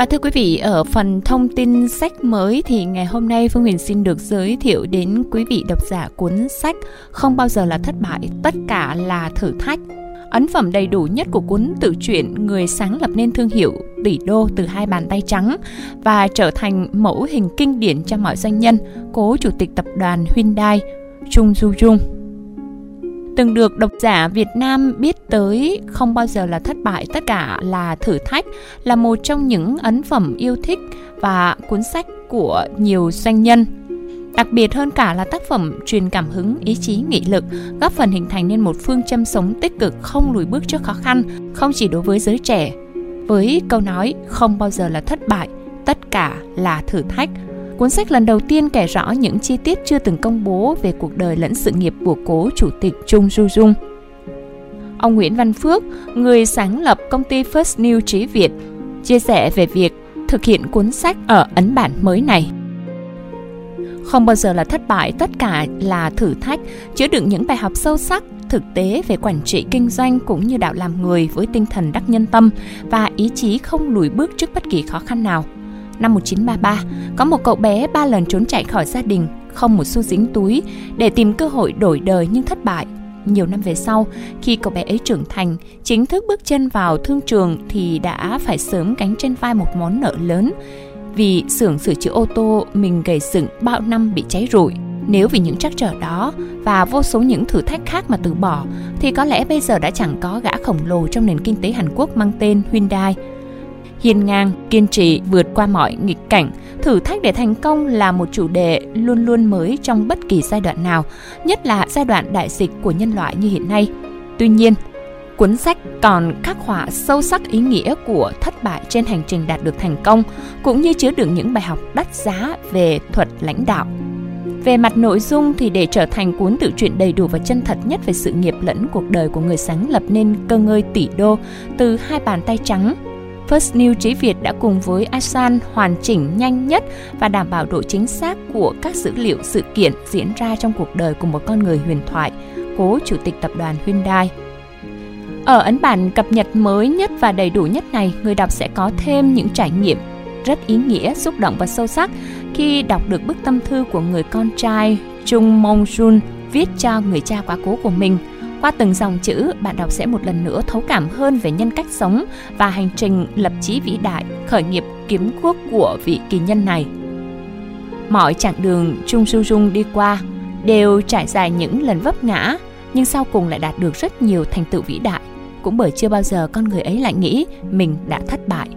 Và thưa quý vị, ở phần thông tin sách mới thì ngày hôm nay Phương Huyền xin được giới thiệu đến quý vị độc giả cuốn sách Không bao giờ là thất bại, tất cả là thử thách. Ấn phẩm đầy đủ nhất của cuốn tự truyện người sáng lập nên thương hiệu tỷ đô từ hai bàn tay trắng và trở thành mẫu hình kinh điển cho mọi doanh nhân, cố chủ tịch tập đoàn Hyundai Chung Du Jung từng được độc giả Việt Nam biết tới không bao giờ là thất bại tất cả là thử thách là một trong những ấn phẩm yêu thích và cuốn sách của nhiều doanh nhân Đặc biệt hơn cả là tác phẩm truyền cảm hứng, ý chí, nghị lực, góp phần hình thành nên một phương châm sống tích cực không lùi bước trước khó khăn, không chỉ đối với giới trẻ. Với câu nói không bao giờ là thất bại, tất cả là thử thách, Cuốn sách lần đầu tiên kể rõ những chi tiết chưa từng công bố về cuộc đời lẫn sự nghiệp của cố chủ tịch Trung Du Dung. Ông Nguyễn Văn Phước, người sáng lập công ty First New Trí Việt, chia sẻ về việc thực hiện cuốn sách ở ấn bản mới này. Không bao giờ là thất bại, tất cả là thử thách, chứa đựng những bài học sâu sắc, thực tế về quản trị kinh doanh cũng như đạo làm người với tinh thần đắc nhân tâm và ý chí không lùi bước trước bất kỳ khó khăn nào – năm 1933, có một cậu bé ba lần trốn chạy khỏi gia đình, không một xu dính túi, để tìm cơ hội đổi đời nhưng thất bại. Nhiều năm về sau, khi cậu bé ấy trưởng thành, chính thức bước chân vào thương trường thì đã phải sớm gánh trên vai một món nợ lớn. Vì xưởng sửa chữa ô tô mình gầy dựng bao năm bị cháy rụi. Nếu vì những trắc trở đó và vô số những thử thách khác mà từ bỏ, thì có lẽ bây giờ đã chẳng có gã khổng lồ trong nền kinh tế Hàn Quốc mang tên Hyundai hiên ngang, kiên trì vượt qua mọi nghịch cảnh. Thử thách để thành công là một chủ đề luôn luôn mới trong bất kỳ giai đoạn nào, nhất là giai đoạn đại dịch của nhân loại như hiện nay. Tuy nhiên, cuốn sách còn khắc họa sâu sắc ý nghĩa của thất bại trên hành trình đạt được thành công, cũng như chứa đựng những bài học đắt giá về thuật lãnh đạo. Về mặt nội dung thì để trở thành cuốn tự truyện đầy đủ và chân thật nhất về sự nghiệp lẫn cuộc đời của người sáng lập nên cơ ngơi tỷ đô từ hai bàn tay trắng First News Trí Việt đã cùng với Asan hoàn chỉnh nhanh nhất và đảm bảo độ chính xác của các dữ liệu sự kiện diễn ra trong cuộc đời của một con người huyền thoại, cố chủ tịch tập đoàn Hyundai. Ở ấn bản cập nhật mới nhất và đầy đủ nhất này, người đọc sẽ có thêm những trải nghiệm rất ý nghĩa, xúc động và sâu sắc khi đọc được bức tâm thư của người con trai Chung Mong Jun viết cho người cha quá cố của mình – qua từng dòng chữ, bạn đọc sẽ một lần nữa thấu cảm hơn về nhân cách sống và hành trình lập chí vĩ đại, khởi nghiệp kiếm quốc của vị kỳ nhân này. Mọi chặng đường Trung Su Dung đi qua đều trải dài những lần vấp ngã, nhưng sau cùng lại đạt được rất nhiều thành tựu vĩ đại, cũng bởi chưa bao giờ con người ấy lại nghĩ mình đã thất bại.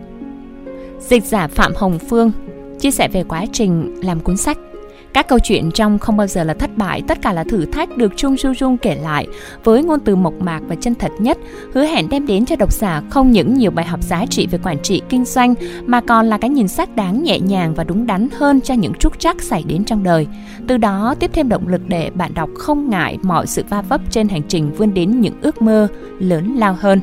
Dịch giả Phạm Hồng Phương chia sẻ về quá trình làm cuốn sách các câu chuyện trong không bao giờ là thất bại, tất cả là thử thách được Chung Su Jung kể lại với ngôn từ mộc mạc và chân thật nhất, hứa hẹn đem đến cho độc giả không những nhiều bài học giá trị về quản trị kinh doanh mà còn là cái nhìn xác đáng nhẹ nhàng và đúng đắn hơn cho những trúc trắc xảy đến trong đời. Từ đó tiếp thêm động lực để bạn đọc không ngại mọi sự va vấp trên hành trình vươn đến những ước mơ lớn lao hơn.